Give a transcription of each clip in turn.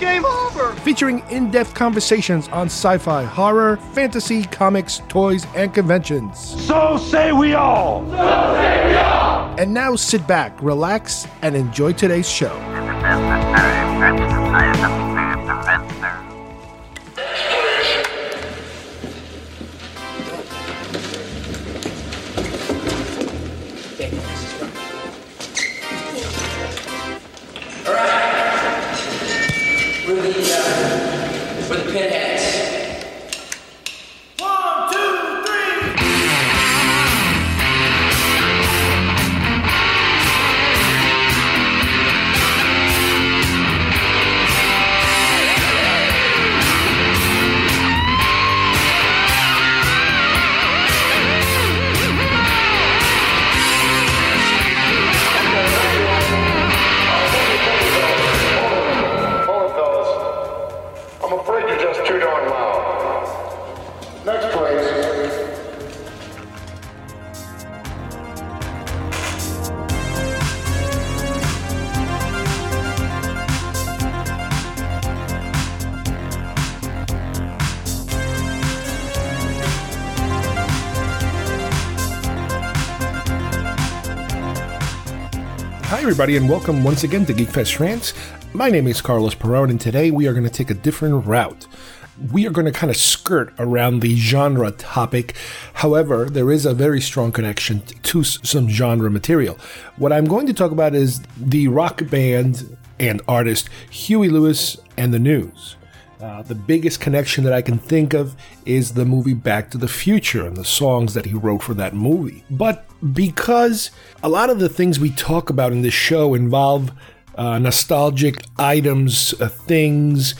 Game over. featuring in depth conversations on sci fi, horror, fantasy, comics, toys, and conventions. So say we all! So say we all. And now sit back, relax, and enjoy today's show. Hi, everybody, and welcome once again to Geekfest Rants. My name is Carlos Perron, and today we are going to take a different route. We are going to kind of skirt around the genre topic. However, there is a very strong connection to some genre material. What I'm going to talk about is the rock band and artist Huey Lewis and the News. Uh, the biggest connection that I can think of is the movie Back to the Future and the songs that he wrote for that movie. But because a lot of the things we talk about in this show involve uh, nostalgic items, uh, things,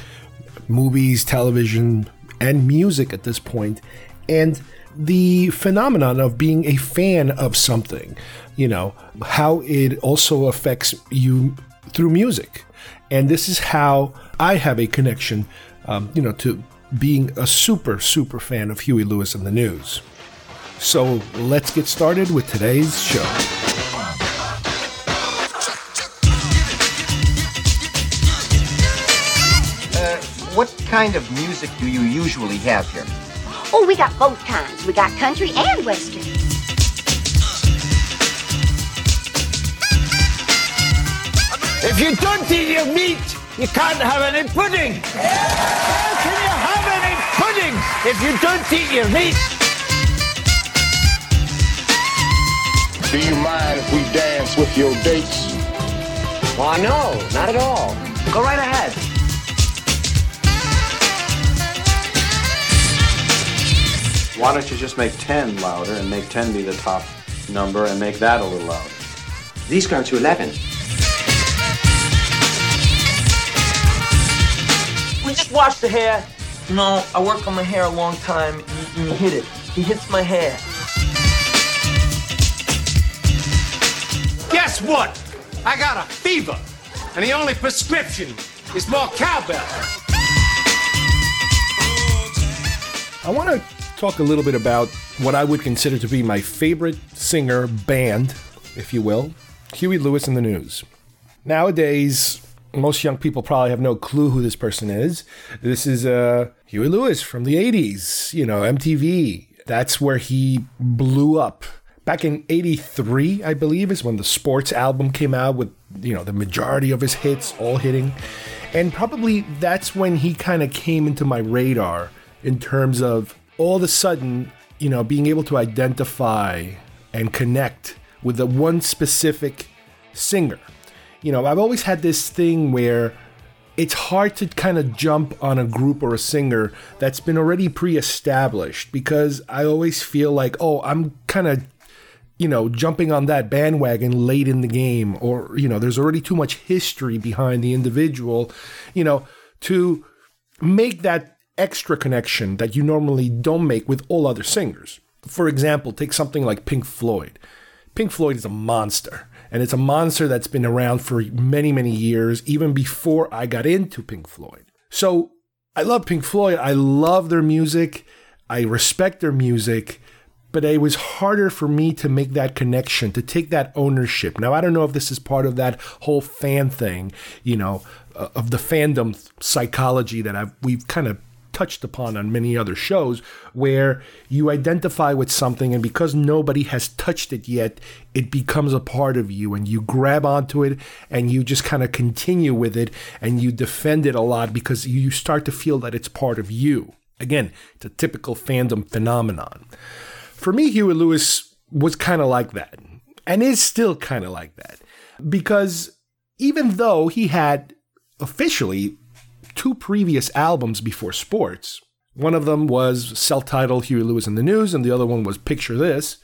movies, television, and music at this point, and the phenomenon of being a fan of something, you know, how it also affects you through music. And this is how I have a connection, um, you know, to being a super, super fan of Huey Lewis and the News. So let's get started with today's show. What kind of music do you usually have here? Oh, we got both kinds. We got country and western. If you don't eat your meat, you can't have any pudding. How can you have any pudding if you don't eat your meat? Do you mind if we dance with your dates? Why, no, not at all. Go right ahead. Why don't you just make 10 louder and make 10 be the top number and make that a little louder? These go to 11. Just wash the hair. No, I work on my hair a long time, and he, and he hit it. He hits my hair. Guess what? I got a fever, and the only prescription is more cowbell. I want to talk a little bit about what I would consider to be my favorite singer band, if you will, Huey Lewis and the News. Nowadays, most young people probably have no clue who this person is. This is uh, Huey Lewis from the 80s, you know, MTV. That's where he blew up. Back in 83, I believe, is when the sports album came out with, you know, the majority of his hits all hitting. And probably that's when he kind of came into my radar in terms of all of a sudden, you know, being able to identify and connect with the one specific singer. You know, I've always had this thing where it's hard to kind of jump on a group or a singer that's been already pre-established because I always feel like, oh, I'm kind of you know, jumping on that bandwagon late in the game, or, you know, there's already too much history behind the individual, you know, to make that extra connection that you normally don't make with all other singers. For example, take something like Pink Floyd. Pink Floyd is a monster. And it's a monster that's been around for many, many years, even before I got into Pink Floyd. So I love Pink Floyd. I love their music. I respect their music. But it was harder for me to make that connection, to take that ownership. Now, I don't know if this is part of that whole fan thing, you know, uh, of the fandom psychology that I've, we've kind of touched upon on many other shows where you identify with something and because nobody has touched it yet it becomes a part of you and you grab onto it and you just kind of continue with it and you defend it a lot because you start to feel that it's part of you. Again it's a typical fandom phenomenon. For me huey lewis was kind of like that and is still kind of like that because even though he had officially two previous albums before sports. One of them was self titled Huey Lewis and the News, and the other one was Picture This.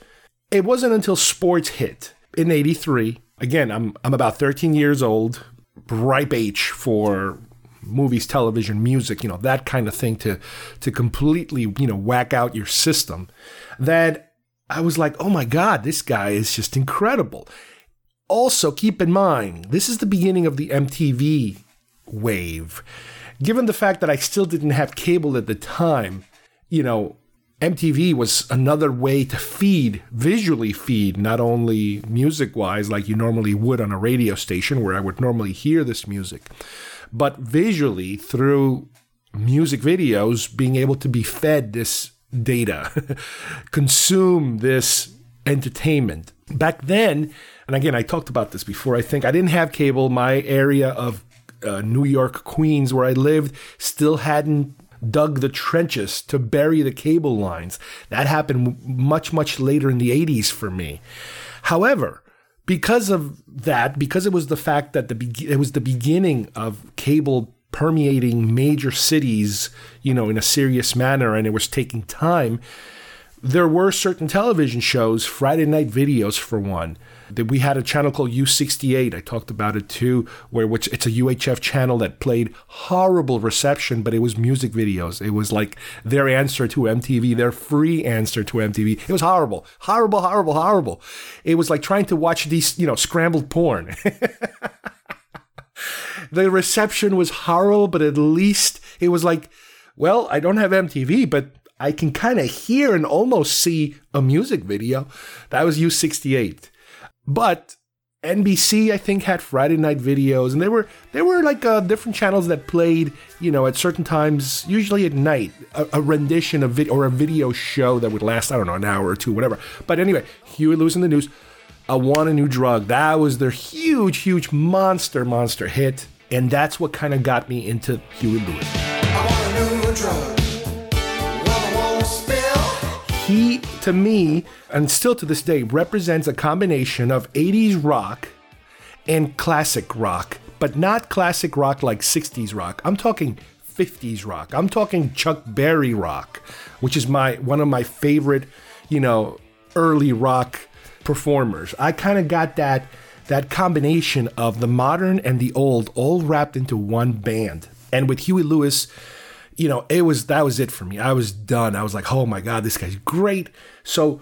It wasn't until sports hit in 83. Again, I'm, I'm about 13 years old, ripe age for movies, television, music, you know, that kind of thing to, to completely, you know, whack out your system. That I was like, oh my God, this guy is just incredible. Also, keep in mind, this is the beginning of the MTV wave given the fact that I still didn't have cable at the time, you know, MTV was another way to feed, visually feed, not only music wise, like you normally would on a radio station where I would normally hear this music, but visually through music videos, being able to be fed this data, consume this entertainment. Back then, and again, I talked about this before, I think I didn't have cable. My area of uh, New York, Queens, where I lived, still hadn't dug the trenches to bury the cable lines. That happened much, much later in the 80s for me. However, because of that, because it was the fact that the be- it was the beginning of cable permeating major cities, you know, in a serious manner, and it was taking time. There were certain television shows, Friday night videos for one, we had a channel called U68. I talked about it too, where which it's a UHF channel that played horrible reception, but it was music videos. It was like their answer to MTV, their free answer to MTV. It was horrible, horrible, horrible, horrible. It was like trying to watch these, you know, scrambled porn. the reception was horrible, but at least it was like, well, I don't have MTV, but I can kind of hear and almost see a music video. That was U68. But NBC, I think, had Friday night videos, and they were there were like uh, different channels that played, you know, at certain times, usually at night, a, a rendition of video or a video show that would last, I don't know, an hour or two, whatever. But anyway, Huey Lewis and the News. I want a new drug. That was their huge, huge monster, monster hit, and that's what kind of got me into Huey Lewis. To me, and still to this day, represents a combination of 80s rock and classic rock, but not classic rock like 60s rock. I'm talking 50s rock. I'm talking Chuck Berry rock, which is my one of my favorite, you know, early rock performers. I kind of got that that combination of the modern and the old all wrapped into one band. And with Huey Lewis, you know, it was that was it for me. I was done. I was like, oh my God, this guy's great. So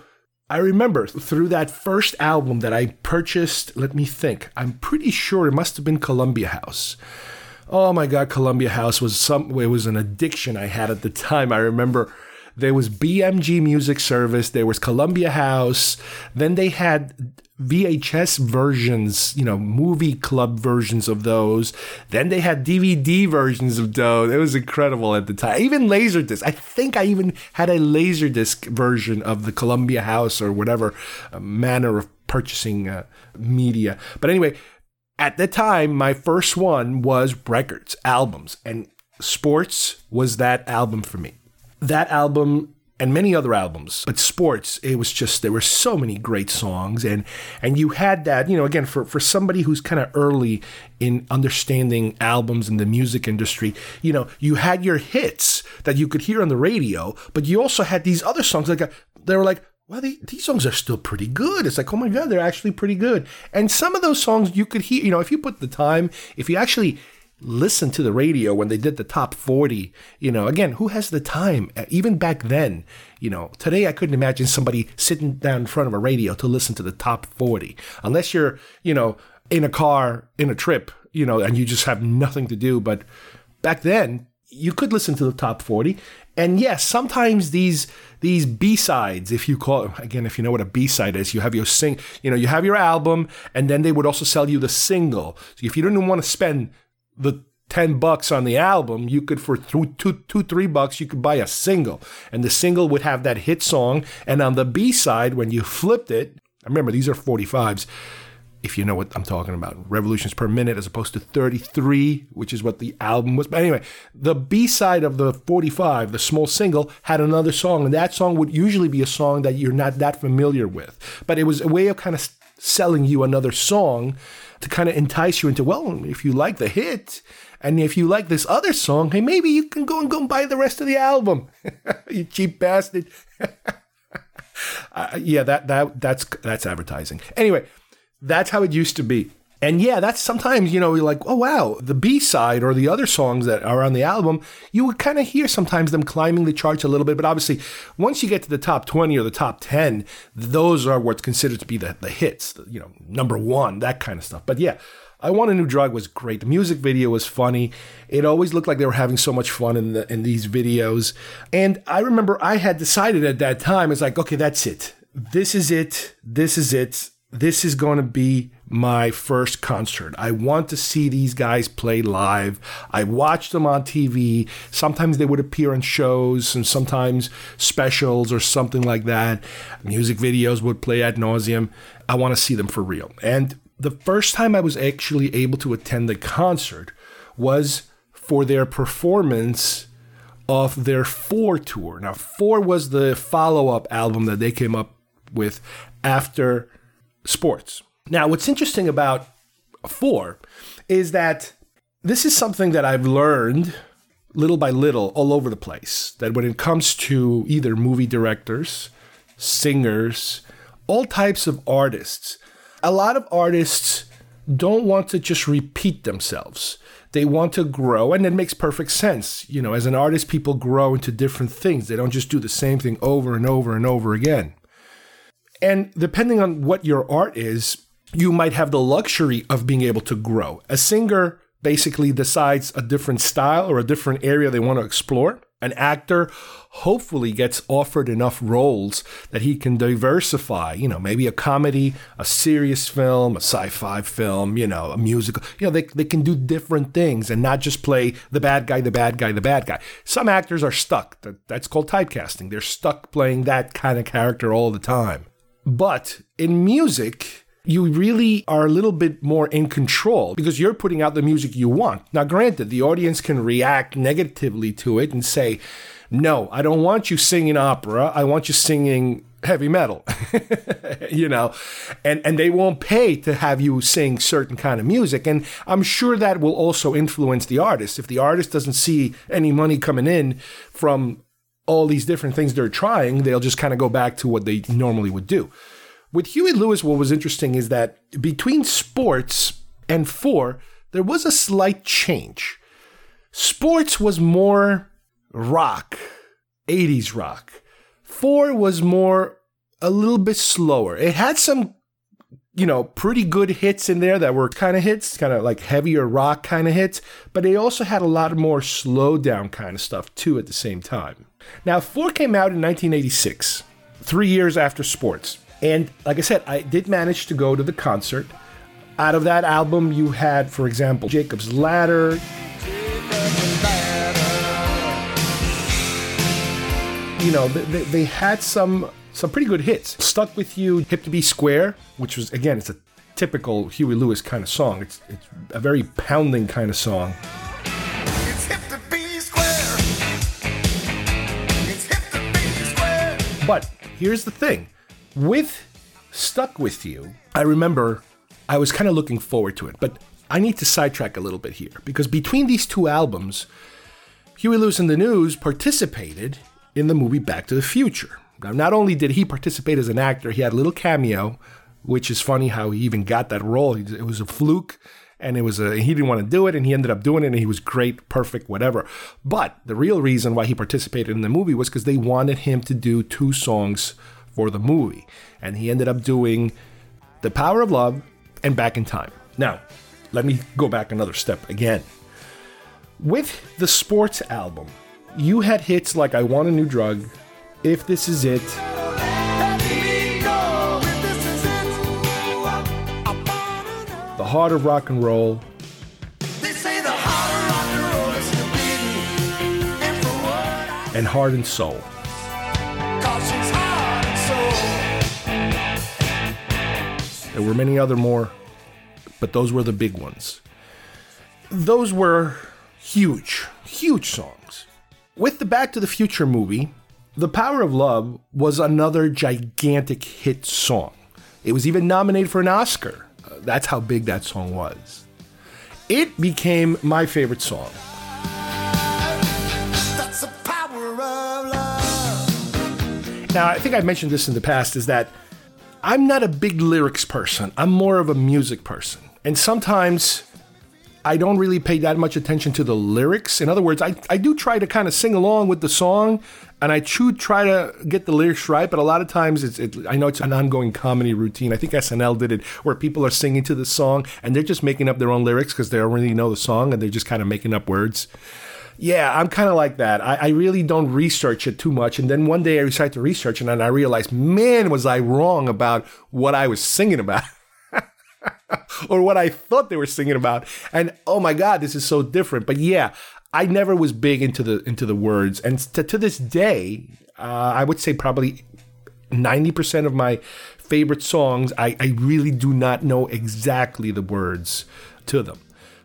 I remember through that first album that I purchased, let me think, I'm pretty sure it must have been Columbia House. Oh my God, Columbia House was some it was an addiction I had at the time. I remember there was BMG Music Service, there was Columbia House, then they had VHS versions, you know, movie club versions of those. Then they had DVD versions of those. It was incredible at the time. Even Laserdisc. I think I even had a Laserdisc version of the Columbia House or whatever uh, manner of purchasing uh, media. But anyway, at the time, my first one was records, albums, and Sports was that album for me. That album and many other albums. But sports, it was just there were so many great songs, and and you had that, you know, again for for somebody who's kind of early in understanding albums in the music industry, you know, you had your hits that you could hear on the radio, but you also had these other songs like they were like. Well, they, these songs are still pretty good. It's like, oh my God, they're actually pretty good. And some of those songs you could hear, you know, if you put the time, if you actually listen to the radio when they did the top 40. You know, again, who has the time? Uh, Even back then, you know, today I couldn't imagine somebody sitting down in front of a radio to listen to the top 40. Unless you're, you know, in a car, in a trip, you know, and you just have nothing to do. But back then, you could listen to the top 40 and yes sometimes these these b-sides if you call again if you know what a b-side is you have your sing you know you have your album and then they would also sell you the single so if you didn't want to spend the 10 bucks on the album you could for two, two, two three bucks you could buy a single and the single would have that hit song and on the b-side when you flipped it I remember these are 45s if you know what I'm talking about. Revolutions per minute as opposed to 33, which is what the album was. But anyway, the B side of the 45, the small single, had another song, and that song would usually be a song that you're not that familiar with. But it was a way of kind of selling you another song to kind of entice you into, well, if you like the hit, and if you like this other song, hey, maybe you can go and go and buy the rest of the album. you cheap bastard. uh, yeah, that that that's that's advertising. Anyway, that's how it used to be. And yeah, that's sometimes, you know, you're like, oh, wow, the B side or the other songs that are on the album, you would kind of hear sometimes them climbing the charts a little bit. But obviously, once you get to the top 20 or the top 10, those are what's considered to be the, the hits, you know, number one, that kind of stuff. But yeah, I Want a New Drug was great. The music video was funny. It always looked like they were having so much fun in, the, in these videos. And I remember I had decided at that time, it's like, okay, that's it. This is it. This is it this is going to be my first concert. I want to see these guys play live. I watched them on TV. Sometimes they would appear on shows and sometimes specials or something like that. Music videos would play ad nauseum. I want to see them for real. And the first time I was actually able to attend the concert was for their performance of their Four tour. Now, Four was the follow up album that they came up with after sports. Now, what's interesting about four is that this is something that I've learned little by little all over the place. That when it comes to either movie directors, singers, all types of artists, a lot of artists don't want to just repeat themselves. They want to grow, and it makes perfect sense. You know, as an artist, people grow into different things. They don't just do the same thing over and over and over again. And depending on what your art is, you might have the luxury of being able to grow. A singer basically decides a different style or a different area they want to explore. An actor hopefully gets offered enough roles that he can diversify, you know, maybe a comedy, a serious film, a sci fi film, you know, a musical. You know, they, they can do different things and not just play the bad guy, the bad guy, the bad guy. Some actors are stuck. That, that's called typecasting. They're stuck playing that kind of character all the time. But in music, you really are a little bit more in control because you're putting out the music you want. Now, granted, the audience can react negatively to it and say, no, I don't want you singing opera. I want you singing heavy metal, you know, and, and they won't pay to have you sing certain kind of music. And I'm sure that will also influence the artist. If the artist doesn't see any money coming in from all these different things they're trying, they'll just kind of go back to what they normally would do. With Huey Lewis, what was interesting is that between sports and four, there was a slight change. Sports was more rock, 80s rock. Four was more a little bit slower. It had some, you know, pretty good hits in there that were kind of hits, kind of like heavier rock kind of hits, but they also had a lot more slow down kind of stuff too at the same time. Now, Four came out in 1986, three years after Sports. And like I said, I did manage to go to the concert. Out of that album, you had, for example, Jacob's Ladder. You know, they, they had some some pretty good hits. Stuck with You, Hip to Be Square, which was again, it's a typical Huey Lewis kind of song. It's it's a very pounding kind of song. But here's the thing with Stuck With You, I remember I was kind of looking forward to it, but I need to sidetrack a little bit here because between these two albums, Huey Lewis and the News participated in the movie Back to the Future. Now, not only did he participate as an actor, he had a little cameo, which is funny how he even got that role. It was a fluke, and it was a he didn't want to do it and he ended up doing it and he was great, perfect, whatever. But the real reason why he participated in the movie was because they wanted him to do two songs for the movie, and he ended up doing "The Power of Love" and "Back in Time." Now, let me go back another step again. With the sports album, you had hits like I Want a New Drug, If This Is It, The Heart of Rock and Roll, and Heart and Soul. There were many other more, but those were the big ones. Those were huge, huge songs. With the Back to the Future movie, The Power of Love was another gigantic hit song. It was even nominated for an Oscar. Uh, That's how big that song was. It became my favorite song. Now, I think I've mentioned this in the past is that I'm not a big lyrics person. I'm more of a music person. And sometimes I don't really pay that much attention to the lyrics. In other words, I, I do try to kind of sing along with the song and I do try to get the lyrics right, but a lot of times it's, it, I know it's an ongoing comedy routine. I think SNL did it where people are singing to the song and they're just making up their own lyrics because they already know the song and they're just kind of making up words. Yeah, I'm kind of like that. I, I really don't research it too much. And then one day I decided to research it and I realized, man, was I wrong about what I was singing about. or what I thought they were singing about. And oh my God, this is so different. But yeah, I never was big into the into the words. And to, to this day, uh, I would say probably 90% of my favorite songs, I, I really do not know exactly the words to them.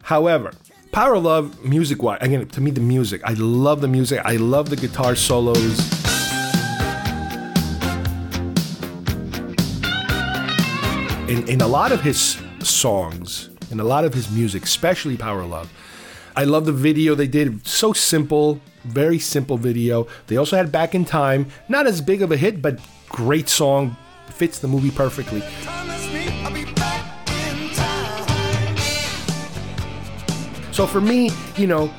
However, Power Love, music wise, again, to me, the music, I love the music. I love the guitar solos. In, in a lot of his songs, in a lot of his music, especially Power Love, I love the video they did. So simple, very simple video. They also had Back in Time, not as big of a hit, but great song, fits the movie perfectly. So for me, you know,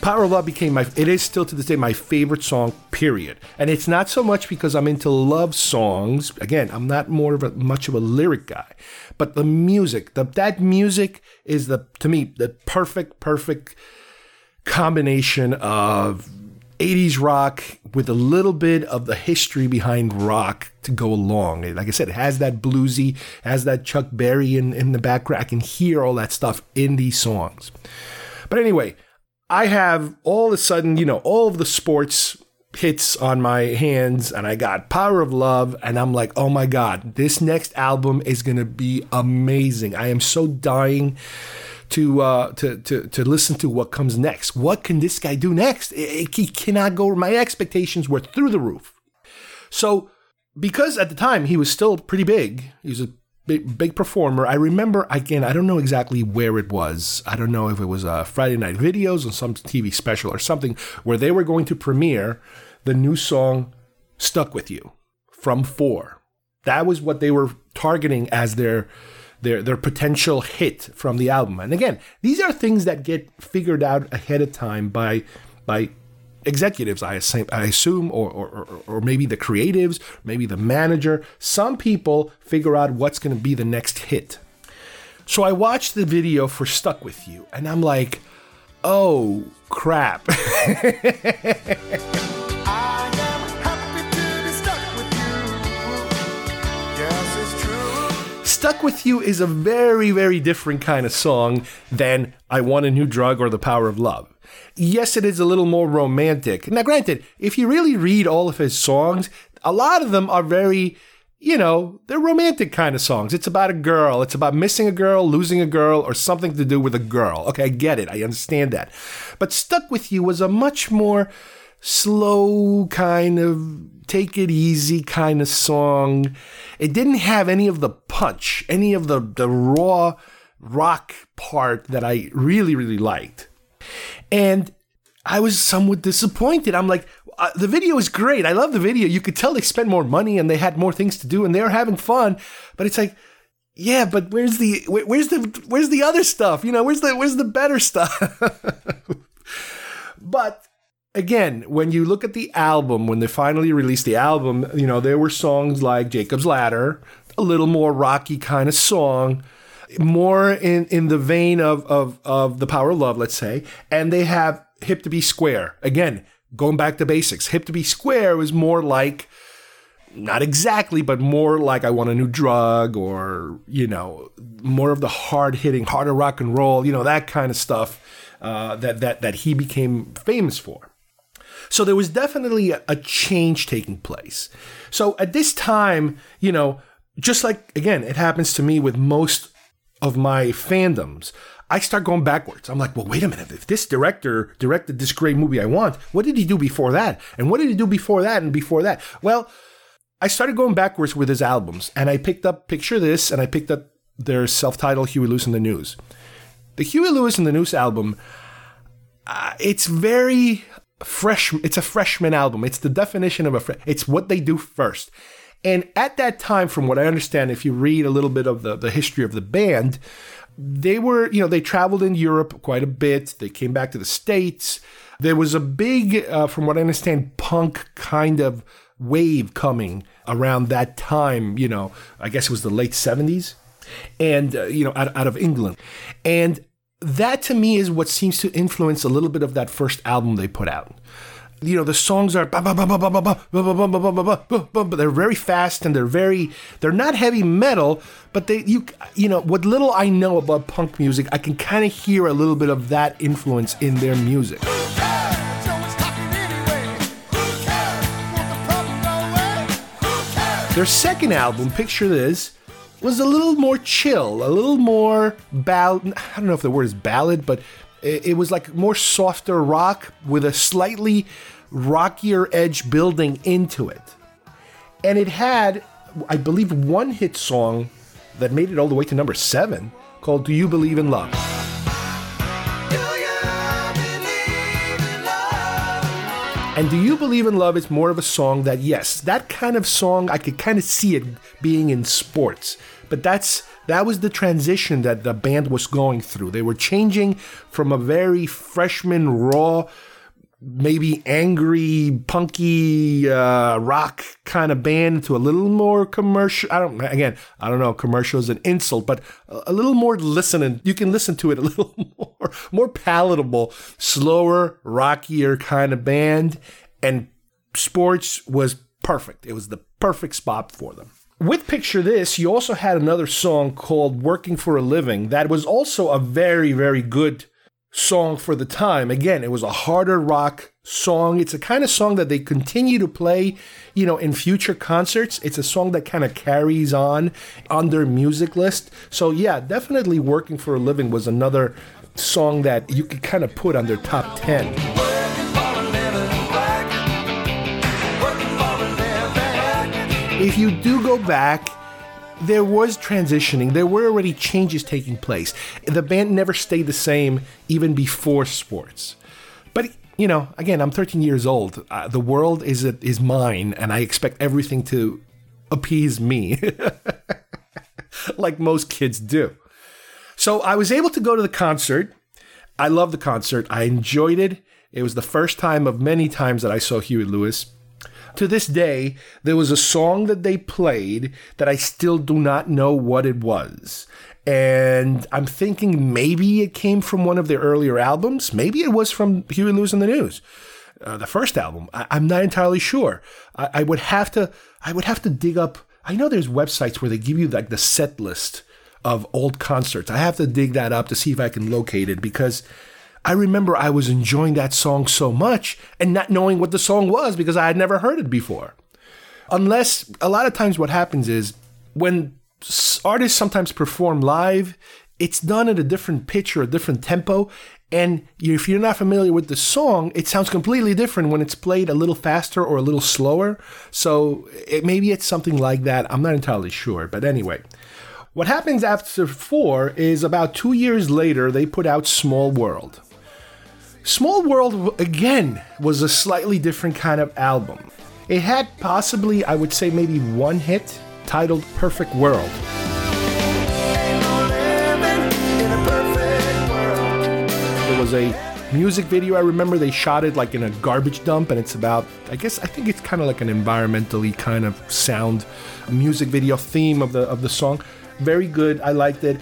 Power of Love became my, it is still to this day my favorite song, period. And it's not so much because I'm into love songs. Again, I'm not more of a, much of a lyric guy, but the music, the, that music is the, to me, the perfect, perfect combination of 80s rock with a little bit of the history behind rock to go along. Like I said, it has that bluesy, has that Chuck Berry in, in the background. I can hear all that stuff in these songs. But anyway, I have all of a sudden, you know, all of the sports hits on my hands and I got Power of Love and I'm like, "Oh my god, this next album is going to be amazing. I am so dying to uh to to to listen to what comes next. What can this guy do next? He cannot go my expectations were through the roof. So, because at the time he was still pretty big, he was a big, big performer. I remember again. I don't know exactly where it was. I don't know if it was uh, Friday Night Videos or some TV special or something where they were going to premiere the new song "Stuck with You" from Four. That was what they were targeting as their their their potential hit from the album. And again, these are things that get figured out ahead of time by by executives, I assume, I assume or, or, or, maybe the creatives, maybe the manager. Some people figure out what's going to be the next hit. So I watched the video for Stuck With You, and I'm like, oh crap. Stuck With You is a very, very different kind of song than I Want a New Drug or The Power of Love. Yes, it is a little more romantic. Now, granted, if you really read all of his songs, a lot of them are very, you know, they're romantic kind of songs. It's about a girl, it's about missing a girl, losing a girl, or something to do with a girl. Okay, I get it, I understand that. But Stuck With You was a much more slow kind of take it easy kind of song. It didn't have any of the punch, any of the, the raw rock part that I really, really liked. And I was somewhat disappointed. I'm like, uh, the video is great. I love the video. You could tell they spent more money and they had more things to do and they were having fun. But it's like, yeah, but where's the where- where's the where's the other stuff? You know, where's the where's the better stuff? but again, when you look at the album, when they finally released the album, you know, there were songs like Jacob's Ladder, a little more rocky kind of song, more in, in the vein of, of, of The Power of Love, let's say. And they have Hip to Be Square. Again, going back to basics. Hip to Be Square was more like, not exactly, but more like I Want a New Drug or, you know, more of the hard hitting, harder rock and roll, you know, that kind of stuff uh, that, that, that he became famous for. So there was definitely a, a change taking place. So at this time, you know, just like again, it happens to me with most of my fandoms. I start going backwards. I'm like, well, wait a minute. If this director directed this great movie I want, what did he do before that? And what did he do before that and before that? Well, I started going backwards with his albums, and I picked up Picture This, and I picked up their self-titled Huey Lewis and the News. The Huey Lewis and the News album, uh, it's very fresh. It's a freshman album. It's the definition of a. Fre- it's what they do first. And at that time, from what I understand, if you read a little bit of the, the history of the band, they were, you know, they traveled in Europe quite a bit. They came back to the States. There was a big, uh, from what I understand, punk kind of wave coming around that time. You know, I guess it was the late 70s, and, uh, you know, out, out of England. And that to me is what seems to influence a little bit of that first album they put out. You know, the songs are but they're very fast and they're very they're not heavy metal, but they you you know, what little I know about punk music, I can kind of hear a little bit of that influence in their music. Their second album, Picture This, was a little more chill, a little more ballad. I don't know if the word is ballad, but it, it was like more softer rock with a slightly rockier edge building into it. And it had, I believe, one hit song that made it all the way to number seven called Do You Believe in Love? And Do You Believe in Love is more of a song that, yes, that kind of song, I could kind of see it being in sports. But that's that was the transition that the band was going through. They were changing from a very freshman, raw, maybe angry, punky uh, rock kind of band to a little more commercial. I don't. Again, I don't know. Commercial is an insult, but a, little more listening. You can listen to it a little more, more palatable, slower, rockier kind of band. And sports was perfect. It was the perfect spot for them. With Picture This, you also had another song called Working for a Living that was also a very, very good song for the time. Again, it was a harder rock song. It's a kind of song that they continue to play, you know, in future concerts. It's a song that kind of carries on on their music list. So yeah, definitely Working for a Living was another song that you could kind of put on their top 10. If you do go back, there was transitioning. There were already changes taking place. The band never stayed the same even before sports. But you know, again, I'm 13 years old. Uh, the world is is mine, and I expect everything to appease me, like most kids do. So I was able to go to the concert. I love the concert. I enjoyed it. It was the first time of many times that I saw Huey Lewis to this day, there was a song that they played that I still do not know what it was. And I'm thinking maybe it came from one of their earlier albums. Maybe it was from Huey Lewis and the News, uh, the first album. I- am not entirely sure. I-, I would have to. I would have to dig up. I know there's websites where they give you like the set list of old concerts. I have to dig that up to see if I can locate it because I remember I was enjoying that song so much and not knowing what the song was because I had never heard it before. Unless a lot of times what happens is when artists sometimes perform live, it's done at a different pitch or a different tempo. And if you're not familiar with the song, it sounds completely different when it's played a little faster or a little slower. So it, maybe it's something like that. I'm not entirely sure. But anyway, what happens after four is about two years later, they put out Small World. Small World, again, was a slightly different kind of album. It had possibly, I would say, maybe one hit titled Perfect World. There was a music video I remember they shot it like in a garbage dump, and it's about, I guess, I think it's kind of like an environmentally kind of sound music video theme of the of the song. Very good, I liked it.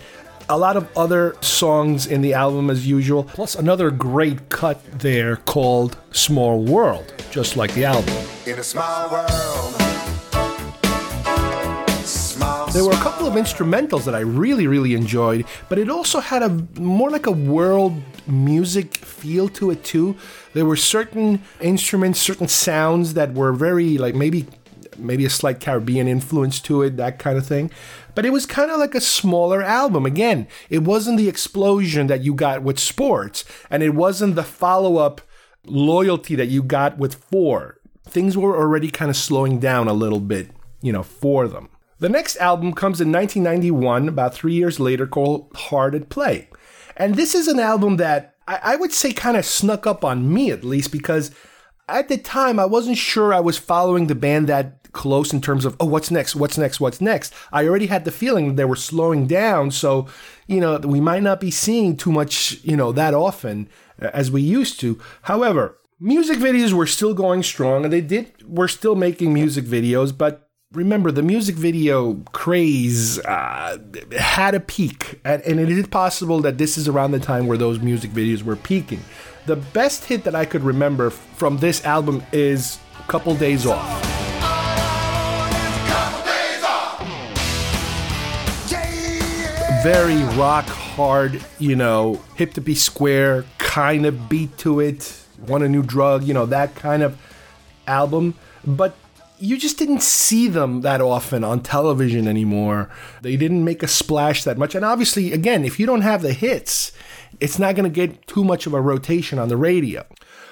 A lot of other songs in the album as usual, plus another great cut there called Small World, just like the album. In a small world. Small, There were a couple of instrumentals that I really, really enjoyed, but it also had a more like a world music feel to it too. There were certain instruments, certain sounds that were very like maybe maybe a slight Caribbean influence to it, that kind of thing. But it was kind of like a smaller album. Again, it wasn't the explosion that you got with Sports, and it wasn't the follow-up loyalty that you got with Four. Things were already kind of slowing down a little bit, you know, for them. The next album comes in 1991, about three years later, called Hard at Play. And this is an album that I, I would say kind of snuck up on me, at least, because at the time I wasn't sure I was following the band that close in terms of, oh, what's next? What's next? What's next? I already had the feeling that they were slowing down. So, you know, we might not be seeing too much, you know, that often uh, as we used to. However, music videos were still going strong and they did, were still making music videos, but remember the music video craze uh, had a peak and, and it is possible that this is around the time where those music videos were peaking the best hit that i could remember from this album is couple days off very rock hard you know hip to be square kind of beat to it want a new drug you know that kind of album but you just didn't see them that often on television anymore. They didn't make a splash that much. And obviously, again, if you don't have the hits, it's not going to get too much of a rotation on the radio.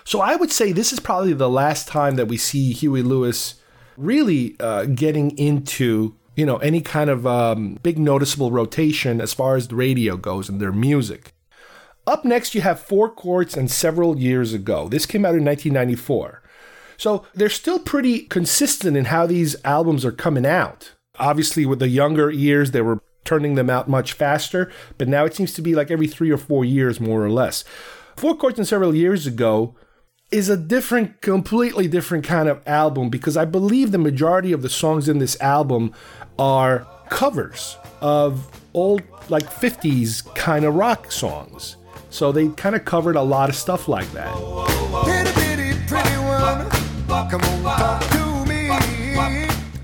So I would say this is probably the last time that we see Huey Lewis really uh, getting into you know any kind of um, big noticeable rotation as far as the radio goes and their music. Up next, you have Four Chords and Several Years Ago. This came out in 1994. So they're still pretty consistent in how these albums are coming out. Obviously, with the younger years, they were turning them out much faster, but now it seems to be like every three or four years, more or less. Four Chords and Several Years Ago is a different, completely different kind of album because I believe the majority of the songs in this album are covers of old, like 50s kind of rock songs. So they kind of covered a lot of stuff like that. Pretty, pretty, pretty on, talk to me.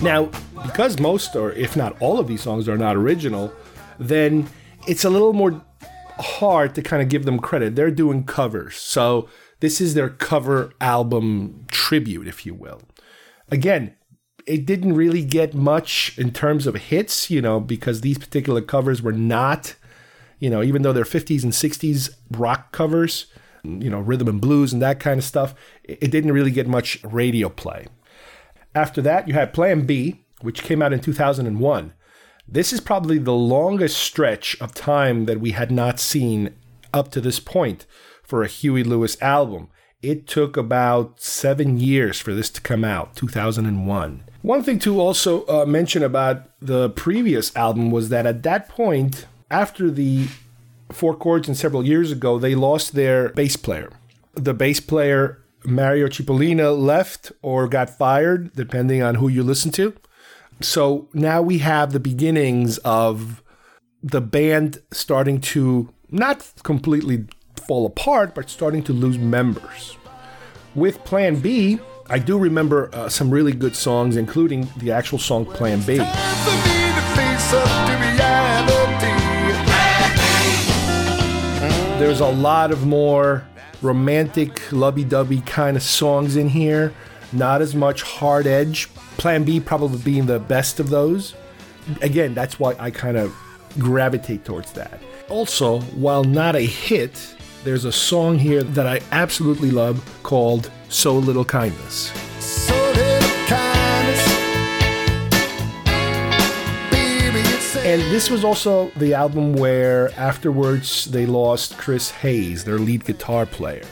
Now, because most or if not all of these songs are not original, then it's a little more hard to kind of give them credit. They're doing covers. So this is their cover album tribute, if you will. Again, it didn't really get much in terms of hits, you know, because these particular covers were not, you know, even though they're 50s and 60s rock covers, you know, rhythm and blues and that kind of stuff, it didn't really get much radio play. After that, you had Plan B, which came out in 2001. This is probably the longest stretch of time that we had not seen up to this point for a Huey Lewis album. It took about seven years for this to come out, 2001. One thing to also uh, mention about the previous album was that at that point, after the Four Chords and several years ago, they lost their bass player. The bass player, Mario Cipollina, left or got fired, depending on who you listen to. So now we have the beginnings of the band starting to not completely fall apart, but starting to lose members. With Plan B, I do remember uh, some really good songs, including the actual song Plan B. There's a lot of more romantic, lovey dovey kind of songs in here, not as much hard edge. Plan B probably being the best of those. Again, that's why I kind of gravitate towards that. Also, while not a hit, there's a song here that I absolutely love called So Little Kindness. So little kindness. And this was also the album where afterwards they lost Chris Hayes, their lead guitar player.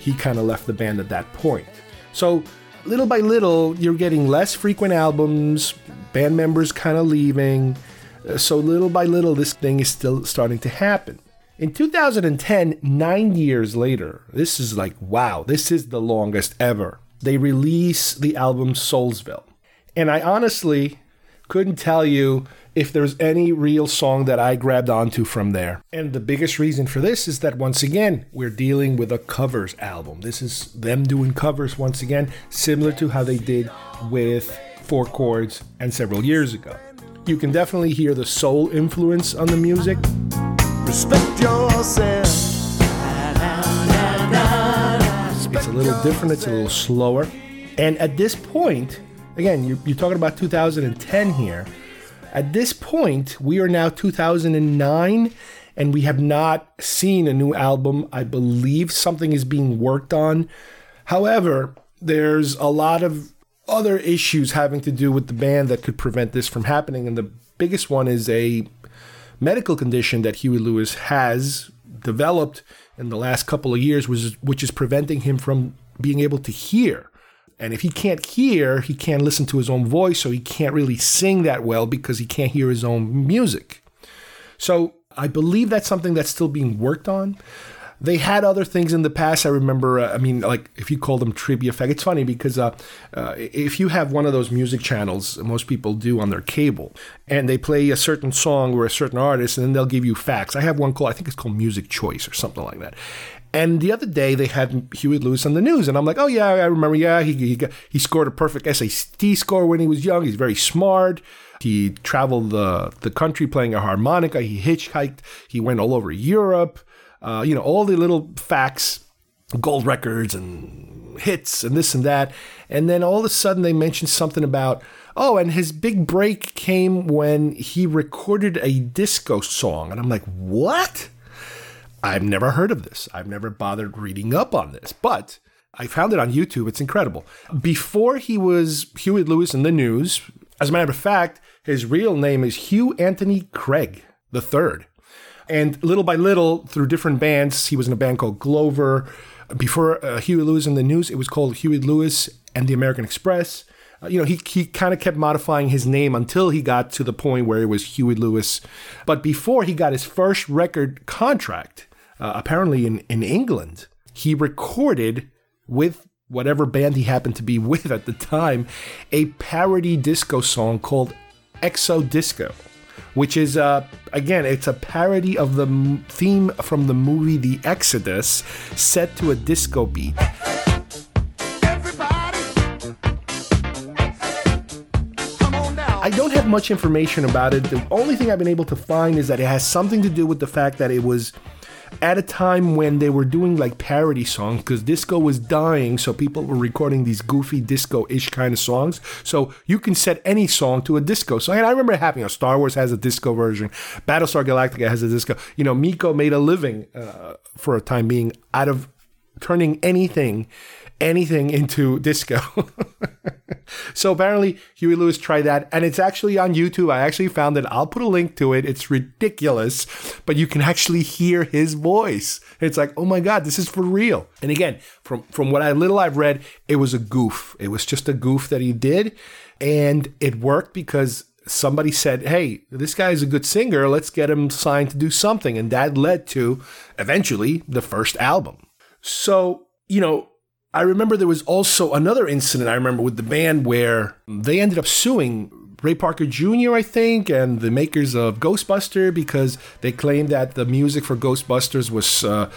He kind of left the band at that point. So, little by little, you're getting less frequent albums, band members kind of leaving. Uh, So, little by little, this thing is still starting to happen. In 2010, nine years later, this is like, wow, this is the longest ever. They release the album Soulsville. And I honestly couldn't tell you if there's any real song that I grabbed onto from there. And the biggest reason for this is that once again, we're dealing with a covers album. This is them doing covers once again, similar to how they did with Four Chords and several years ago. You can definitely hear the soul influence on the music. Respect yourself. It's a little different, it's a little slower. And at this point, again, you're, you're talking about 2010 here. At this point, we are now 2009 and we have not seen a new album. I believe something is being worked on. However, there's a lot of other issues having to do with the band that could prevent this from happening. And the biggest one is a medical condition that Huey Lewis has developed in the last couple of years, is, which is preventing him from being able to hear. And if he can't hear, he can't listen to his own voice, so he can't really sing that well because he can't hear his own music. So I believe that's something that's still being worked on. They had other things in the past. I remember. Uh, I mean, like if you call them trivia fact, it's funny because uh, uh, if you have one of those music channels, most people do on their cable, and they play a certain song or a certain artist, and then they'll give you facts. I have one called I think it's called Music Choice or something like that. And the other day they had Huey Lewis and the News, and I'm like, oh yeah, I remember. Yeah, he he, he scored a perfect SAT score when he was young. He's very smart. He traveled the the country playing a harmonica. He hitchhiked. He went all over Europe. Uh, you know, all the little facts, gold records and hits and this and that. And then all of a sudden they mentioned something about, oh, and his big break came when he recorded a disco song. And I'm like, what? I've never heard of this. I've never bothered reading up on this, but I found it on YouTube. It's incredible. Before he was Huey Lewis and the News, as a matter of fact, his real name is Hugh Anthony Cregg the third. And little by little, through different bands, he was in a band called Clover. Before uh, Huey Lewis and the News, it was called Huey Lewis and the American Express. Uh, you know, he, he kind of kept modifying his name until he got to the point where it was Huey Lewis. But before he got his first record contract, uh, apparently in, in England, he recorded with whatever band he happened to be with at the time a parody disco song called Exo Disco which is uh, again it's a parody of the m- theme from the movie The Exodus, set to a disco beat. I don't have much information about it. The only thing I've been able to find is that it has something to do with the fact that it was at a time when they were doing like parody songs because disco was dying, so people were recording these goofy disco-ish kind of songs. So you can set any song to a disco song. And I remember having a Star Wars has a disco version, Battlestar Galactica has a disco. You know, Meco made a living uh, for a time being out of turning anything anything into disco. so apparently Huey Lewis tried that and it's actually on YouTube. I actually found it. I'll put a link to it. It's ridiculous, but you can actually hear his voice. It's like, "Oh my god, this is for real." And again, from from what I little I've read, it was a goof. It was just a goof that he did and it worked because somebody said, "Hey, this guy is a good singer. Let's get him signed to do something." And that led to eventually the first album. So, you know, I remember there was also another incident I remember with the band where they ended up suing Ray Parker Jr., I think, and the makers of Ghostbuster because they claimed that the music for Ghostbusters was uh,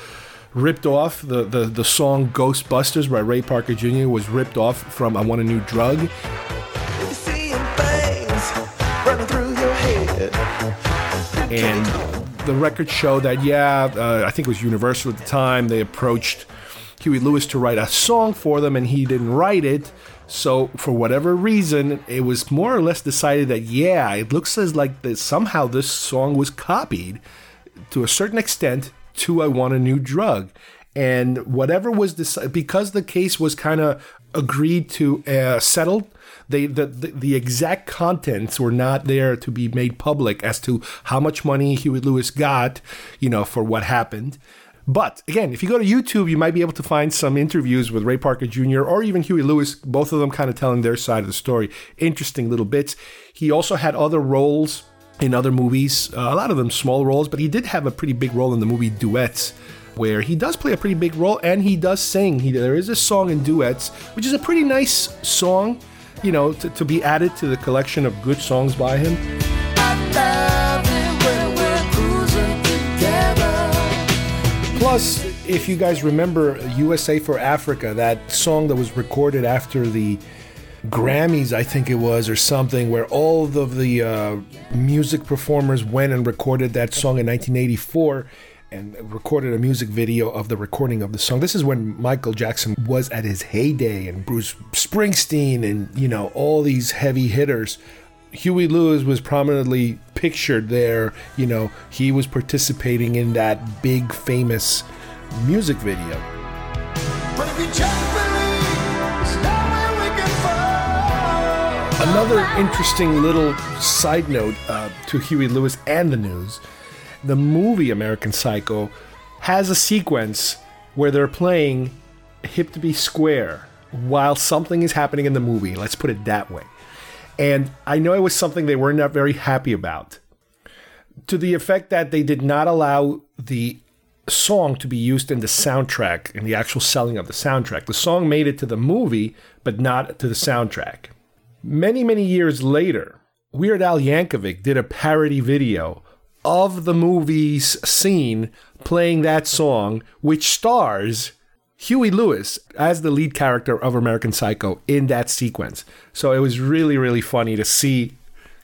ripped off. The, the, the song Ghostbusters by Ray Parker Jr. was ripped off from I Want a New Drug. And the records show that, yeah, uh, I think it was Universal at the time, they approached Huey Lewis to write a song for them and he didn't write it. So, for whatever reason, it was more or less decided that, yeah, it looks as like that somehow this song was copied to a certain extent to I Want a New Drug. And whatever was decided, because the case was kind of agreed to uh, settled, they the, the, the exact contents were not there to be made public as to how much money Huey Lewis got, you know, for what happened. But again, if you go to YouTube, you might be able to find some interviews with Ray Parker Jr. or even Huey Lewis, both of them kind of telling their side of the story. Interesting little bits. He also had other roles in other movies, uh, a lot of them small roles, but he did have a pretty big role in the movie Duets, where he does play a pretty big role and he does sing. He, there is a song in Duets, which is a pretty nice song, you know, to, to be added to the collection of good songs by him. Plus, if you guys remember USA for Africa, that song that was recorded after the Grammys, I think it was, or something, where all of the uh, music performers went and recorded that song in 1984 and recorded a music video of the recording of the song. This is when Michael Jackson was at his heyday and Bruce Springsteen and, you know, all these heavy hitters. Huey Lewis was prominently pictured there. You know, he was participating in that big famous music video. Another interesting little side note uh, to Huey Lewis and the news the movie American Psycho has a sequence where they're playing Hip to Be Square while something is happening in the movie. Let's put it that way. And I know it was something they were not very happy about. To the effect that they did not allow the song to be used in the soundtrack, in the actual selling of the soundtrack. The song made it to the movie, but not to the soundtrack. Many, many years later, Weird Al Yankovic did a parody video of the movie's scene playing that song, which stars Huey Lewis as the lead character of American Psycho in that sequence. So it was really, really funny to see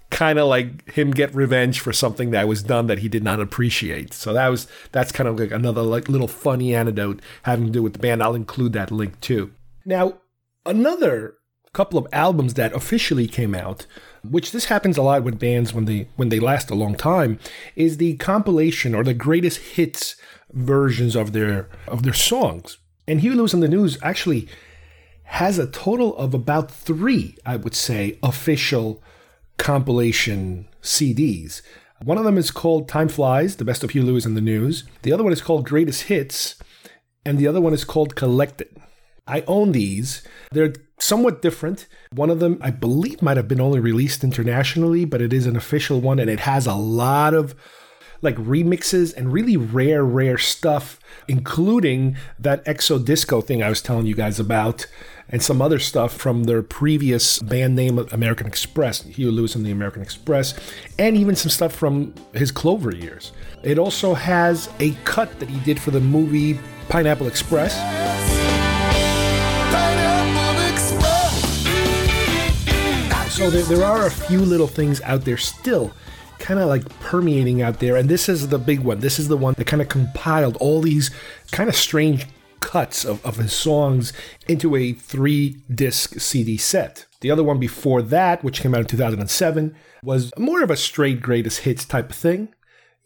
kind of like him get revenge for something that was done that he did not appreciate. So that was that's kind of like another like little funny anecdote having to do with the band. I'll include that link too. Now, another couple of albums that officially came out, which this happens a lot with bands when they when they last a long time, is the compilation or the greatest hits versions of their of their songs. And Huey Lewis and the News actually has a total of about three, I would say, official compilation CDs. One of them is called Time Flies, the best of Huey Lewis and the News. The other one is called Greatest Hits, and the other one is called Collected. I own these. They're somewhat different. One of them, I believe, might have been only released internationally, but it is an official one and it has a lot of like remixes and really rare, rare stuff, including that Exo Disco thing I was telling you guys about and some other stuff from their previous band name, American Express, Hugh Lewis and the American Express, and even some stuff from his Clover years. It also has a cut that he did for the movie Pineapple Express. So there, there are a few little things out there still kind of like permeating out there. And this is the big one. This is the one that kind of compiled all these kind of strange cuts of, of his songs into a three disc CD set. The other one before that, which came out in 2007, was more of a straight greatest hits type of thing,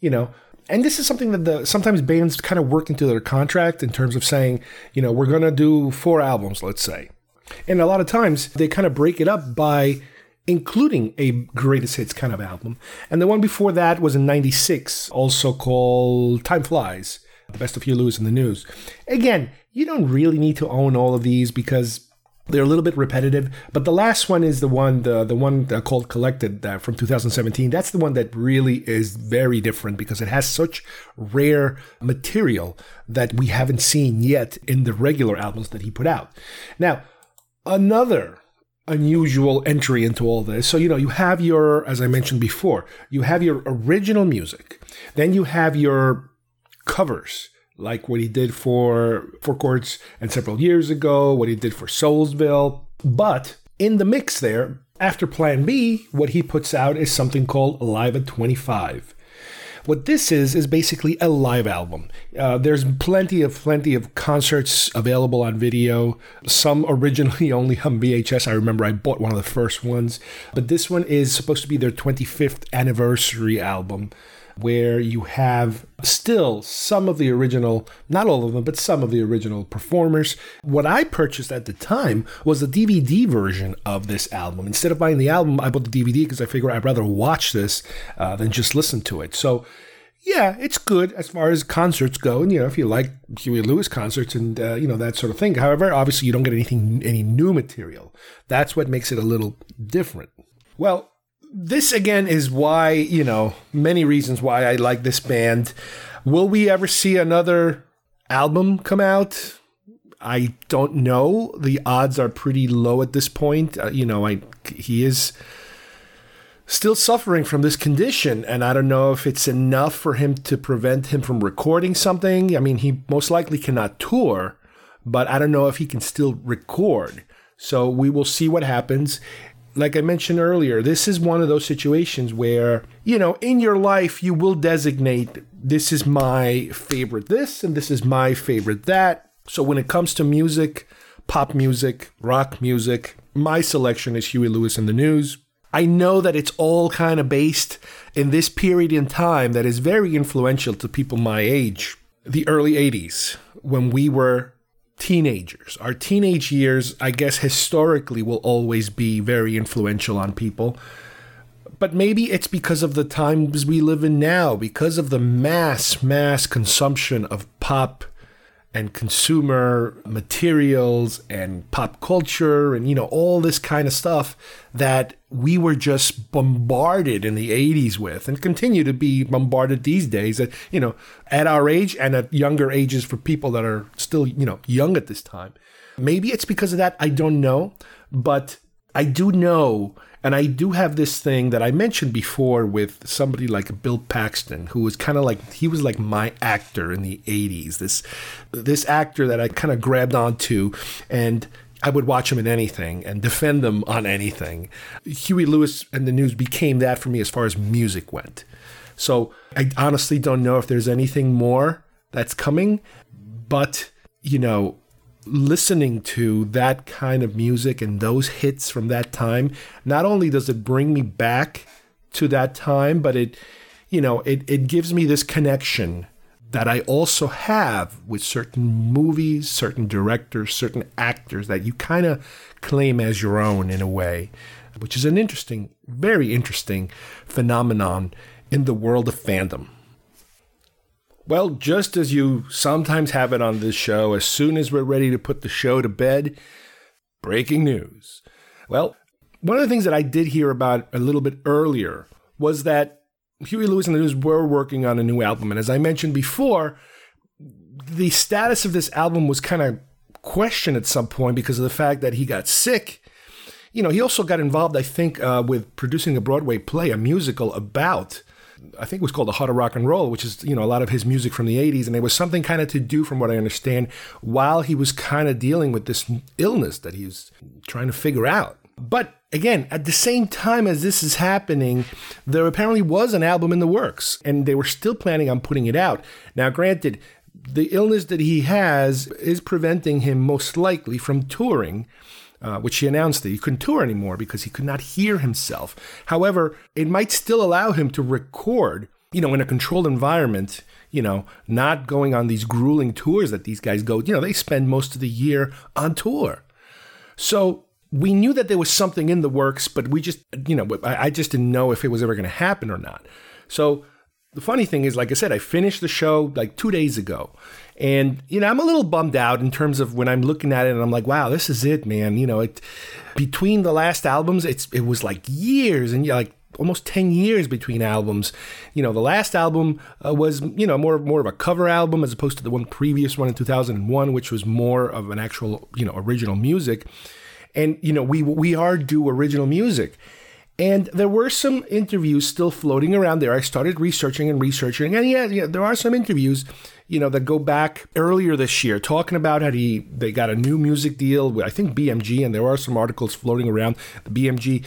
you know. And this is something that the sometimes bands kind of work into their contract in terms of saying, you know, we're going to do four albums, let's say. And a lot of times they kind of break it up by including a greatest hits kind of album. And the one before that was in 96, also called Time Flies, the best of Huey Lewis and the News. Again, you don't really need to own all of these because they're a little bit repetitive, but the last one is the one, the the one called Collected uh, from 2017. That's the one that really is very different because it has such rare material that we haven't seen yet in the regular albums that he put out. Now, another unusual entry into all this. So, you know, you have your, as I mentioned before, you have your original music, then you have your covers, like what he did for Four Chords and several years ago, what he did for Soulsville. But in the mix there, after Plan B, what he puts out is something called Live at 25. What this is is basically a live album. Uh, there's plenty of plenty of concerts available on video. Some originally only on VHS. I remember I bought one of the first ones, but this one is supposed to be their 25th anniversary album where you have still some of the original, not all of them, but some of the original performers. What I purchased at the time was the DVD version of this album. Instead of buying the album, I bought the DVD because I figured I'd rather watch this uh, than just listen to it. So, yeah, it's good as far as concerts go, and you know if you like Huey Lewis concerts and uh, you know that sort of thing. However, obviously you don't get anything any new material. That's what makes it a little different. Well, this again is why, you know, many reasons why I like this band. Will we ever see another album come out? I don't know. The odds are pretty low at this point. Uh, you know, I he is still suffering from this condition, and I don't know if it's enough for him to prevent him from recording something. I mean, he most likely cannot tour, but I don't know if he can still record. So we will see what happens. Like I mentioned earlier, this is one of those situations where, you know, in your life, you will designate this is my favorite this and this is my favorite that. So when it comes to music, pop music, rock music, my selection is Huey Lewis and the News. I know that it's all kind of based in this period in time that is very influential to people my age, the early 80s, when we were teenagers. Our teenage years, I guess, historically will always be very influential on people. But maybe it's because of the times we live in now, because of the mass, mass consumption of pop and consumer materials and pop culture and you know all this kind of stuff that we were just bombarded in the 80s with and continue to be bombarded these days at you know at our age and at younger ages for people that are still you know young at this time. Maybe it's because of that i don't know but i do know and I do have this thing that I mentioned before with somebody like Bill Paxton, who was kind of like he was like my actor in the '80s. This this actor that I kind of grabbed onto, and I would watch him in anything and defend them on anything. Huey Lewis and the News became that for me as far as music went. So I honestly don't know if there's anything more that's coming, but you know, listening to that kind of music and those hits from that time, not only does it bring me back to that time, but it, you know, it, it gives me this connection that I also have with certain movies, certain directors, certain actors that you kind of claim as your own in a way, which is an interesting, very interesting phenomenon in the world of fandom. Well, just as you sometimes have it on this show, as soon as we're ready to put the show to bed, breaking news. Well, one of the things that I did hear about a little bit earlier was that Huey Lewis and the News were working on a new album. And as I mentioned before, the status of this album was kind of questioned at some point because of the fact that he got sick. You know, he also got involved, I think, uh, with producing a Broadway play, a musical about I think it was called The Heart of Rock and Roll, which is, you know, a lot of his music from the 80s. And it was something kind of to do, from what I understand, while he was kind of dealing with this illness that he was trying to figure out. But again, at the same time as this is happening, there apparently was an album in the works, and they were still planning on putting it out. Now, granted, the illness that he has is preventing him most likely from touring uh, which he announced that he couldn't tour anymore because he could not hear himself. However, it might still allow him to record, you know, in a controlled environment, you know, not going on these grueling tours that these guys go. You know, they spend most of the year on tour. So we knew that there was something in the works, but we just, you know, I just didn't know if it was ever going to happen or not. So the funny thing is, like I said, I finished the show like two days ago. And, you know, I'm a little bummed out in terms of when I'm looking at it and I'm like, wow, this is it, man. You know, it between the last albums, it's it was like years and like almost 10 years between albums. You know, the last album uh, was, you know, more more of a cover album as opposed to the one previous one in 2001, which was more of an actual, you know, original music. And, you know, we we are due original music. And there were some interviews still floating around there. I started researching and researching, and yeah, yeah, there are some interviews, you know, that go back earlier this year, talking about how he they got a new music deal with I think BMG, and there are some articles floating around. The BMG,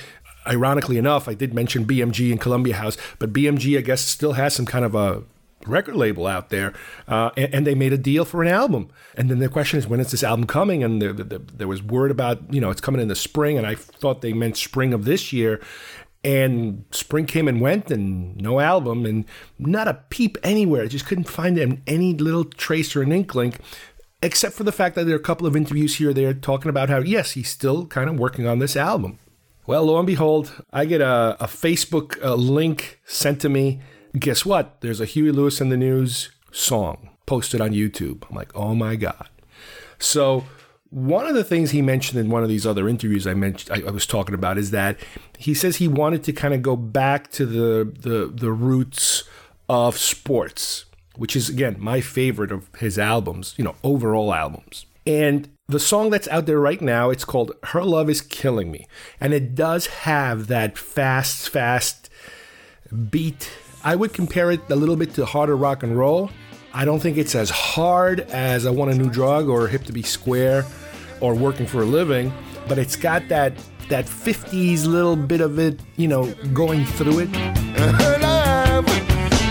ironically enough, I did mention BMG and Columbia House, but BMG I guess still has some kind of a record label out there, uh, and, and, they made a deal for an album. And then the question is, when is this album coming? And there, there, there, was word about, you know, it's coming in the spring, and I thought they meant spring of this year. And spring came and went, and no album, and not a peep anywhere. I just couldn't find any little trace or an inkling, except for the fact that there are a couple of interviews here there talking about how, yes, he's still kind of working on this album. Well, lo and behold, I get a, a Facebook uh, link sent to me guess what? There's a Huey Lewis and the News song posted on YouTube. I'm like, oh my God. So one of the things he mentioned in one of these other interviews I mentioned I, I was talking about is that he says he wanted to kind of go back to the the the roots of sports, which is again my favorite of his albums, you know, overall albums. And the song that's out there right now, it's called Her Love Is Killing Me. And it does have that fast, fast beat. I would compare it a little bit to harder rock and roll. I don't think it's as hard as I Want a New Drug or Hip to Be Square or Working for a Living, but it's got that that 50s little bit of it, you know, going through it.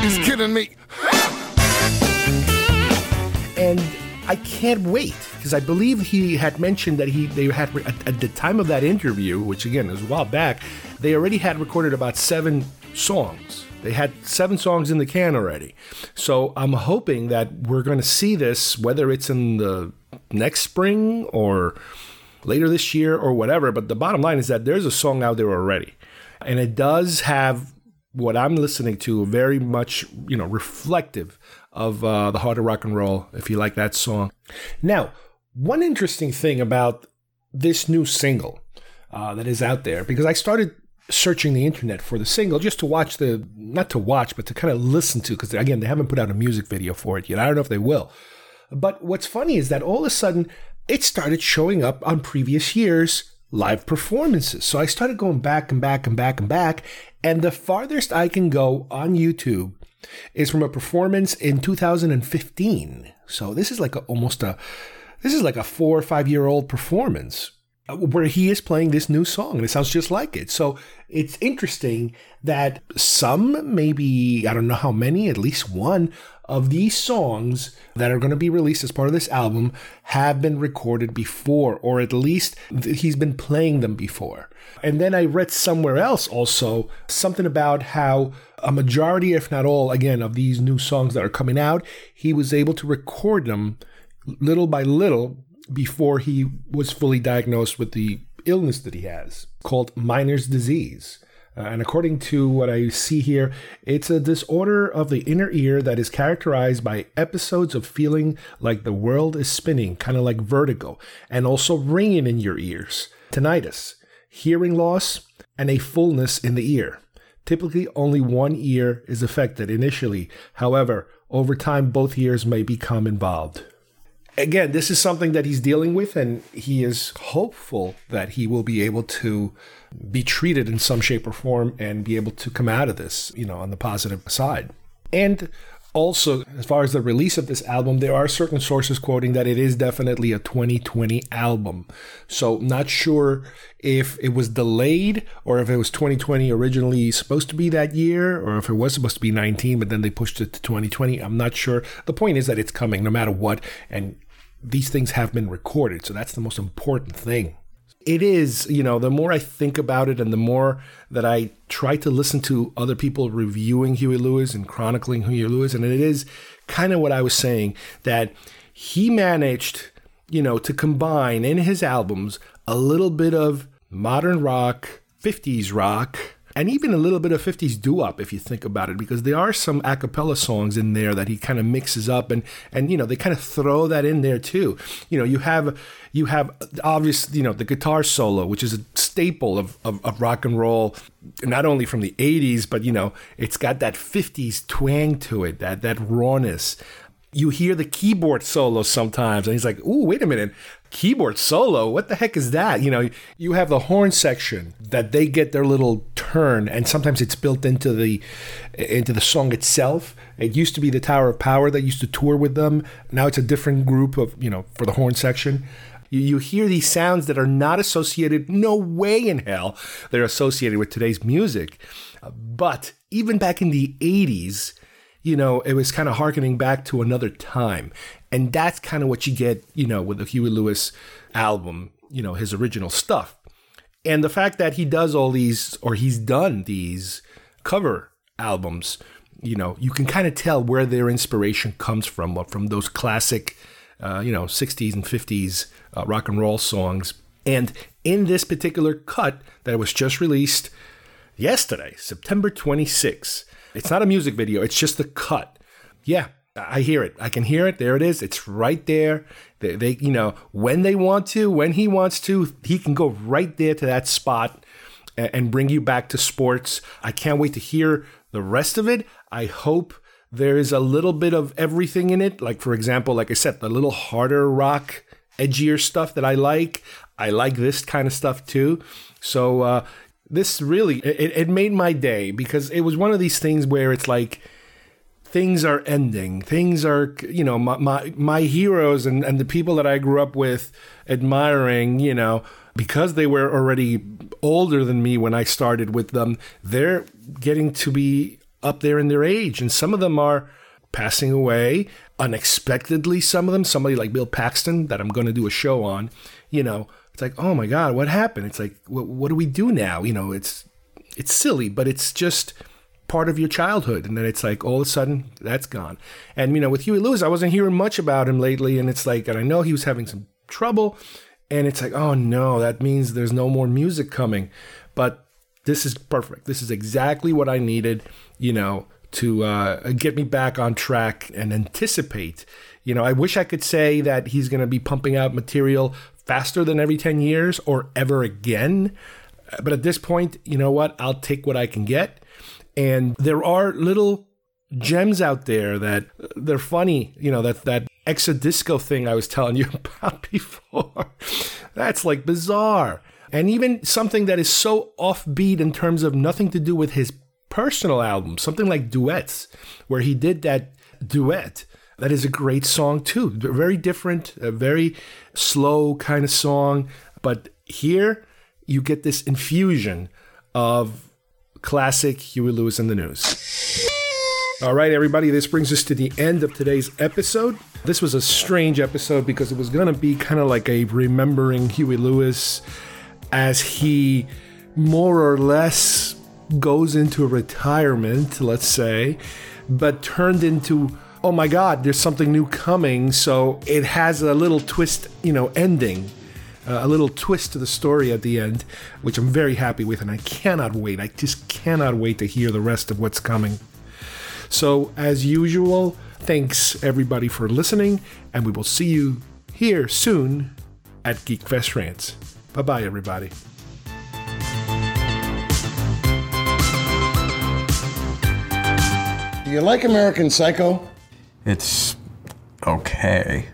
Is killing me. and I can't wait because I believe he had mentioned that he they had at, at the time of that interview, which again is a while back, they already had recorded about seven songs. They had seven songs in the can already. So I'm hoping that we're going to see this, whether it's in the next spring or later this year or whatever. But the bottom line is that there's a song out there already, and it does have what I'm listening to very much, you know, reflective of uh, the heart of rock and roll. If you like that song, now one interesting thing about this new single uh, that is out there because I started searching the internet for the single just to watch the not to watch but to kind of listen to because again they haven't put out a music video for it yet. I don't know if they will. But what's funny is that all of a sudden it started showing up on previous years live performances. So I started going back and back and back and back and the farthest I can go on YouTube is from a performance in 2015. So this is like a, almost a this is like a 4 or 5 year old performance where he is playing this new song and it sounds just like it. So it's interesting that some, maybe, I don't know how many, at least one of these songs that are going to be released as part of this album have been recorded before, or at least he's been playing them before. And then I read somewhere else also something about how a majority, if not all, again, of these new songs that are coming out, he was able to record them little by little before he was fully diagnosed with the illness that he has called Meniere's disease. Uh, and according to what I see here, it's a disorder of the inner ear that is characterized by episodes of feeling like the world is spinning, kind of like vertigo, and also ringing in your ears, tinnitus, hearing loss, and a fullness in the ear. Typically, only one ear is affected initially. However, over time, both ears may become involved again, this is something that he's dealing with, and he is hopeful that he will be able to be treated in some shape or form and be able to come out of this, you know, on the positive side. And also, as far as the release of this album, there are certain sources quoting that it is definitely a 2020 album. So, not sure if it was delayed or if it was 2020 originally supposed to be that year or if it was supposed to be 19, but then they pushed it to 2020. I'm not sure. The point is that it's coming no matter what. And these things have been recorded. So, that's the most important thing it is, you know, the more I think about it and the more that I try to listen to other people reviewing Huey Lewis and chronicling Huey Lewis, and it is kind of what I was saying that he managed, you know, to combine in his albums a little bit of modern rock, 50s rock, and even a little bit of 50s doo-wop if you think about it because there are some a cappella songs in there that he kind of mixes up and and you know they kind of throw that in there too. You know you have you have obvious you know the guitar solo which is a staple of, of, of rock and roll not only from the 80s but you know it's got that 50s twang to it that that rawness. You hear the keyboard solo sometimes and he's like ooh wait a minute keyboard solo? What the heck is that? You know you have the horn section that they get their little turn and sometimes it's built into the into the song itself. It used to be the tower of power that used to tour with them. Now it's a different group of you know for the horn section. You, you hear these sounds that are not associated no way in hell they're associated with today's music. But even back in the 80s you know, it was kind of harkening back to another time. And that's kind of what you get, you know, with the Huey Lewis album, you know, his original stuff. And the fact that he does all these, or he's done these cover albums, you know, you can kind of tell where their inspiration comes from, from those classic, uh, you know, 60s and 50s uh, rock and roll songs. And in this particular cut that was just released yesterday, September 26th, it's not a music video, it's just a cut. Yeah, I hear it. I can hear it. There it is. It's right there. They, they, you know, when they want to, when he wants to, he can go right there to that spot and, and bring you back to sports. I can't wait to hear the rest of it. I hope there's a little bit of everything in it. Like, for example, like I said, the little harder rock, edgier stuff that I like. I like this kind of stuff too. So, uh, this really, it, it made my day because it was one of these things where it's like, things are ending. Things are, you know, my, my, my heroes and, and the people that I grew up with admiring, you know, because they were already older than me when I started with them, they're getting to be up there in their age. And some of them are passing away unexpectedly. Some of them, somebody like Bill Paxton, that I'm going to do a show on, you know, it's like, oh my God, what happened? It's like, what, what do we do now? You know, it's, it's silly, but it's just part of your childhood. And then it's like, all of a sudden, that's gone. And, you know, with Huey Lewis, I wasn't hearing much about him lately. And it's like, and I know he was having some trouble. And it's like, oh no, that means there's no more music coming. But this is perfect. This is exactly what I needed, you know, to uh, get me back on track and anticipate. You know, I wish I could say that he's going to be pumping out material faster than every 10 years or ever again. But at this point, you know what? I'll take what I can get. And there are little gems out there that they're funny. You know, that, that exodisco thing I was telling you about before. That's like bizarre. And even something that is so offbeat in terms of nothing to do with his personal album, something like Duets, where he did that duet. That is a great song too. Very different, a very slow kind of song. But here you get this infusion of classic Huey Lewis and the News. All right, everybody, this brings us to the end of today's episode. This was a strange episode because it was going to be kind of like a remembering Huey Lewis as he more or less goes into retirement, let's say, but turned into, oh my God, there's something new coming. So it has a little twist, you know, ending. Uh, a little twist to the story at the end, which I'm very happy with, and I cannot wait. I just cannot wait to hear the rest of what's coming. So, as usual, thanks everybody for listening, and we will see you here soon at Geek Fest Rants. Bye bye, everybody. Do you like American Psycho? It's okay.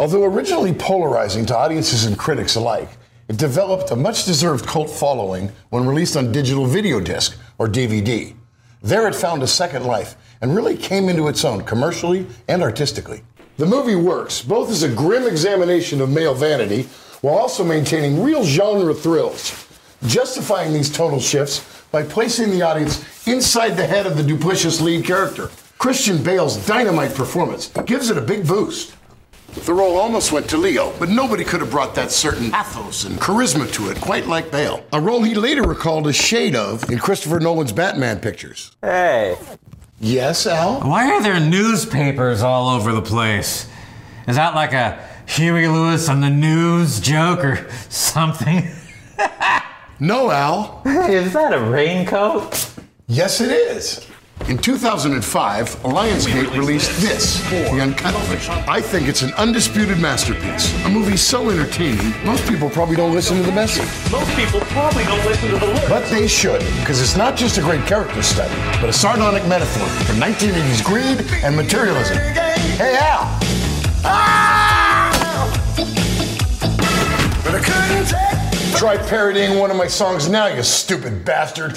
Although originally polarizing to audiences and critics alike, it developed a much deserved cult following when released on digital video disc or DVD. There it found a second life and really came into its own commercially and artistically. The movie works both as a grim examination of male vanity while also maintaining real genre thrills, justifying these tonal shifts by placing the audience inside the head of the duplicitous lead character. Christian Bale's dynamite performance gives it a big boost. The role almost went to Leo, but nobody could have brought that certain pathos and charisma to it quite like Bale. A role he later recalled a shade of in Christopher Nolan's Batman pictures. Hey. Yes, Al? Why are there newspapers all over the place? Is that like a Huey Lewis and the News joke or something? No, Al. Is that a raincoat? Yes, it is. In 2005, Lionsgate released this, The Uncut Version. I think it's an undisputed masterpiece. A movie so entertaining, most people probably don't listen to the message. Most people probably don't listen to the lyrics. But they should, because it's not just a great character study, but a sardonic metaphor for 1980s greed and materialism. Hey, Al! But I couldn't take Try parodying one of my songs now, you stupid bastard.